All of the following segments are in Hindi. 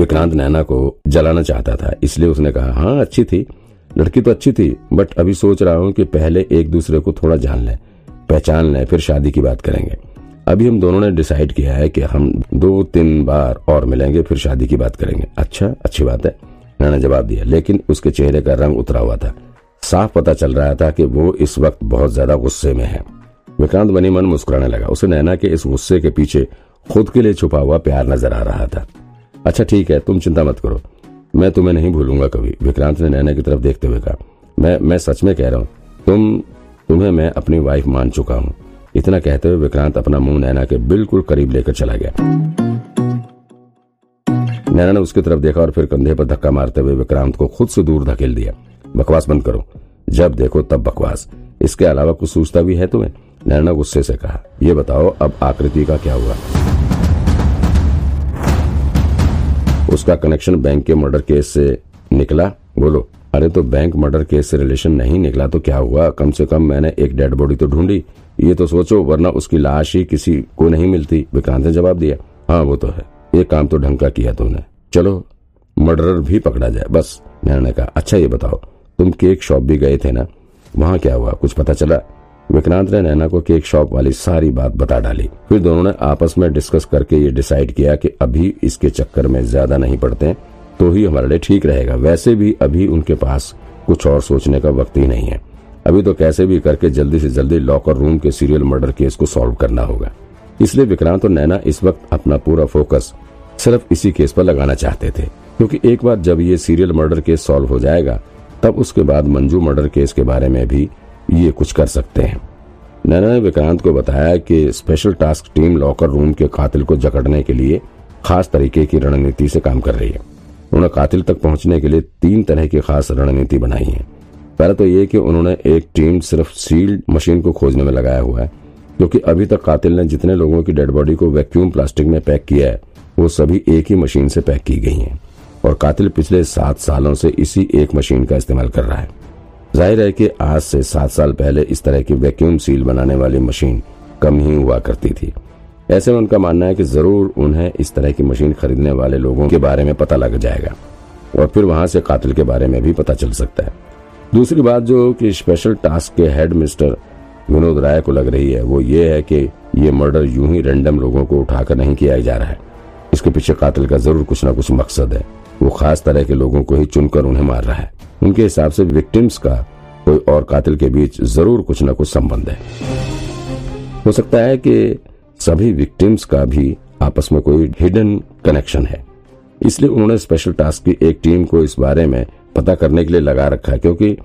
विक्रांत नैना को जलाना चाहता था, इसलिए उसने कहा हाँ अच्छी थी। लड़की तो अच्छी थी, बट अभी सोच रहा हूँ कि पहले एक दूसरे को थोड़ा जान लें, पहचान लें, फिर शादी की बात करेंगे। अभी हम दोनों ने डिसाइड किया है कि हम दो तीन बार और मिलेंगे, फिर शादी की बात करेंगे। अच्छा अच्छी बात है, नैना जवाब दिया, लेकिन उसके चेहरे का रंग उतरा हुआ था। साफ़ पता चल रहा था कि वो इस वक्त बहुत ज़्यादा गुस्से में है। विक्रांत बनी मन मुस्कुराने लगा। उसे नैना के इस गुस्से के पीछे खुद के लिए छुपा हुआ प्यार नज़र आ रहा था। अच्छा ठीक है, तुम चिंता मत करो। मैं तुम्हें नहीं भूलूँगा कभी। विक्रांत ने नैना की तरफ़ देखते हुए कहा, मैं मैं सच में कह रहा हूँ, तुम, तुम्हें मैं अपनी वाइफ मान चुका हूँ। इतना कहते हुए विक्रांत अपना मुँह नैना के बिल्कुल करीब लेकर चला गया। नैना ने उसकी तरफ़ देखा और फिर कंधे पर धक्का मारते हुए विक्रांत को खुद से दूर धकेल दिया। बकवास बंद करो। जब देखो तब बकवास। इसके अलावा कुछ सूचता भी है तुम्हें? नैना गुस्से से कहा यह बताओ, अब आकृति का क्या हुआ? उसका कनेक्शन बैंक के मर्डर केस से निकला। बोलो, अरे तो बैंक मर्डर केस से रिलेशन नहीं निकला तो क्या हुआ? कम से कम मैंने एक डेड बॉडी तो ढूंढी। ये तो सोचो, वरना उसकी लाश ही किसी को नहीं मिलती। विक्रांत ने जवाब दिया हाँ वो तो है। ये काम तो ढंग का किया तुमने चलो मर्डरर भी पकड़ा जाए, बस। मैंने कहा अच्छा ये बताओ, तुम केक शॉप भी गए थे ना? वहाँ क्या हुआ? कुछ पता चला? विक्रांत ने नैना को केक शॉप वाली सारी बात बता डाली। फिर दोनों ने आपस में डिस्कस करके ये डिसाइड किया कि अभी इसके चक्कर में ज़्यादा नहीं पड़ते तो ही हमारे लिए ठीक रहेगा। वैसे भी अभी उनके पास कुछ और सोचने का वक्त ही नहीं है। अभी तो कैसे भी करके जल्दी से जल्दी लॉकर रूम के सीरियल मर्डर केस को सॉल्व करना होगा। इसलिए विक्रांत और नैना इस वक्त अपना पूरा फोकस सिर्फ़ इसी केस पर लगाना चाहते थे। क्योंकि एक बार जब ये सीरियल मर्डर केस सॉल्व हो जाएगा, तब उसके बाद मंजू मर्डर केस के बारे में भी ये कुछ कर सकते हैं। नैना ने विक्रांत को बताया कि special task team locker room के कातिल को जकड़ने के लिए खास तरीके की रणनीति से काम कर रही है। उन्होंने कातिल तक पहुँचने के लिए तीन तरह की खास रणनीति बनाई है। पहले तो ये कि उन्होंने एक टीम सिर्फ़ सील्ड मशीन को खोजने में लगाया हुआ है क्योंकि अभी तक कातिल ने जितने लोगों की डेड बॉडी को वैक्यूम प्लास्टिक में पैक किया है, वो सभी एक ही मशीन से पैक की गई हैं। और कातिल पिछले सात सालों से इसी एक मशीन का इस्तेमाल कर रहा है। ज़ाहिर है कि आज से सात साल पहले इस तरह की वैक्यूम सील बनाने वाली मशीन कम ही हुआ करती थी। ऐसे में उनका मानना है कि ज़रूर उन्हें इस तरह की मशीन खरीदने वाले लोगों के बारे में पता लग जाएगा, और फिर वहाँ से कातिल के बारे में भी पता चल सकता है। दूसरी बात जो कि स्पेशल टास्क के हेड मिस्टर विनोद राय को लग रही है, वो ये है कि ये मर्डर यूँ ही रैंडम लोगों को उठाकर नहीं किया जा रहा है। इसके पीछे कातिल का ज़रूर कुछ न कुछ मकसद है। वो खास तरह के लोगों को ही चुनकर उन्हें मार रहा है। उनके हिसाब से विक्टिम्स का कोई और कातिल के बीच ज़रूर कुछ न कुछ संबंध है। हो सकता है कि सभी विक्टिम्स का भी आपस में कोई हिडन कनेक्शन है। इसलिए उन्होंने स्पेशल टास्क की एक टीम को इस बारे में पता करने के लिए लगा रखा है, क्योंकि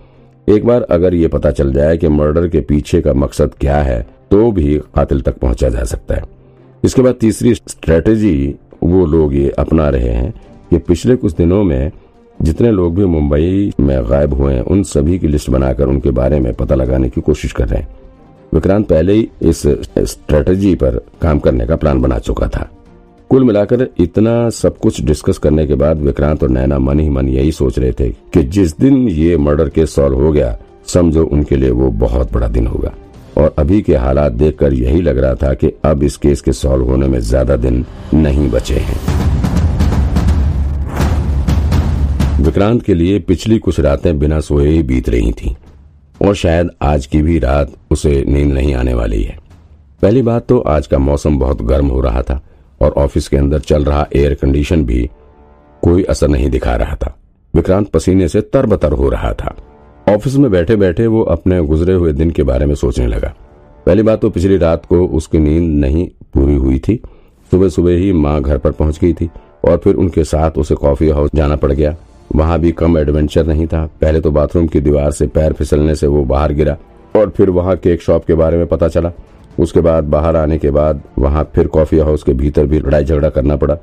एक बार अगर ये पता चल जाए कि मर्डर के पीछे का मकसद क्या है तो भी कातिल तक पहुँचा जा सकता है। इसके बाद तीसरी स्ट्रेटेजी वो लोग ये अपना रहे हैं कि पिछले कुछ दिनों में जितने लोग भी मुंबई में गायब हुए हैं, उन सभी की लिस्ट बनाकर उनके बारे में पता लगाने की कोशिश कर रहे हैं। विक्रांत पहले ही इस स्ट्रेटजी पर काम करने का प्लान बना चुका था। कुल मिलाकर इतना सब कुछ डिस्कस करने के बाद विक्रांत और नैना मन ही मन यही सोच रहे थे कि जिस दिन ये मर्डर केस सॉल्व हो गया, समझो उनके लिए वो बहुत बड़ा दिन होगा। और अभी के हालात देखकर यही लग रहा था कि अब इस केस के सॉल्व होने में ज़्यादा दिन नहीं बचे हैं। विक्रांत के लिए पिछली कुछ रातें बिना सोए ही बीत रही थीं, और शायद आज की भी रात उसे नींद नहीं आने वाली है। पहली बात तो आज का मौसम बहुत गर्म हो रहा था, और ऑफ़िस के अंदर चल रहा एयर कंडीशन भी कोई असर नहीं दिखा रहा था। विक्रांत पसीने से तरबतर हो रहा था। ऑफ़िस में बैठे बैठे वो अपने गुजरे हुए दिन के बारे में सोचने लगा। पहली बात तो पिछली रात को उसकी नींद नहीं पूरी हुई थी। सुबह सुबह ही माँ घर पर पहुँच गई थी, और फिर उनके साथ उसे कॉफ़ी हाउस जाना पड़ गया। वहाँ भी कम एडवेंचर नहीं था। पहले तो बाथरूम की दीवार से पैर फिसलने से वो बाहर गिरा और फिर वहाँ केक शॉप के बारे में पता चला। उसके बाद बाहर आने के बाद वहाँ फिर कॉफ़ी हाउस के भीतर भी लड़ाई झगड़ा करना पड़ा।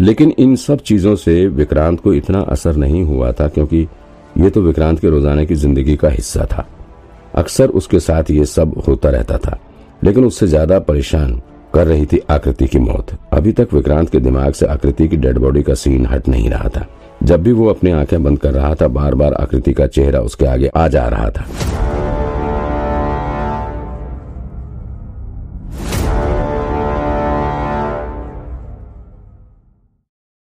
लेकिन इन सब चीज़ों से विक्रांत को इतना असर नहीं हुआ था क्योंकि ये तो विक्रांत के रोजाने की ज़िंदगी का हिस्सा था। अक्सर उसके साथ ये सब होता रहता था, लेकिन उससे ज़्यादा परेशान कर रही थी आकृति की मौत। अभी तक विक्रांत के दिमाग से आकृति की डेड बॉडी का सीन हट नहीं रहा था। जब भी वो अपनी आँखें बंद कर रहा था बार बार आकृति का चेहरा उसके आगे आ जा रहा था।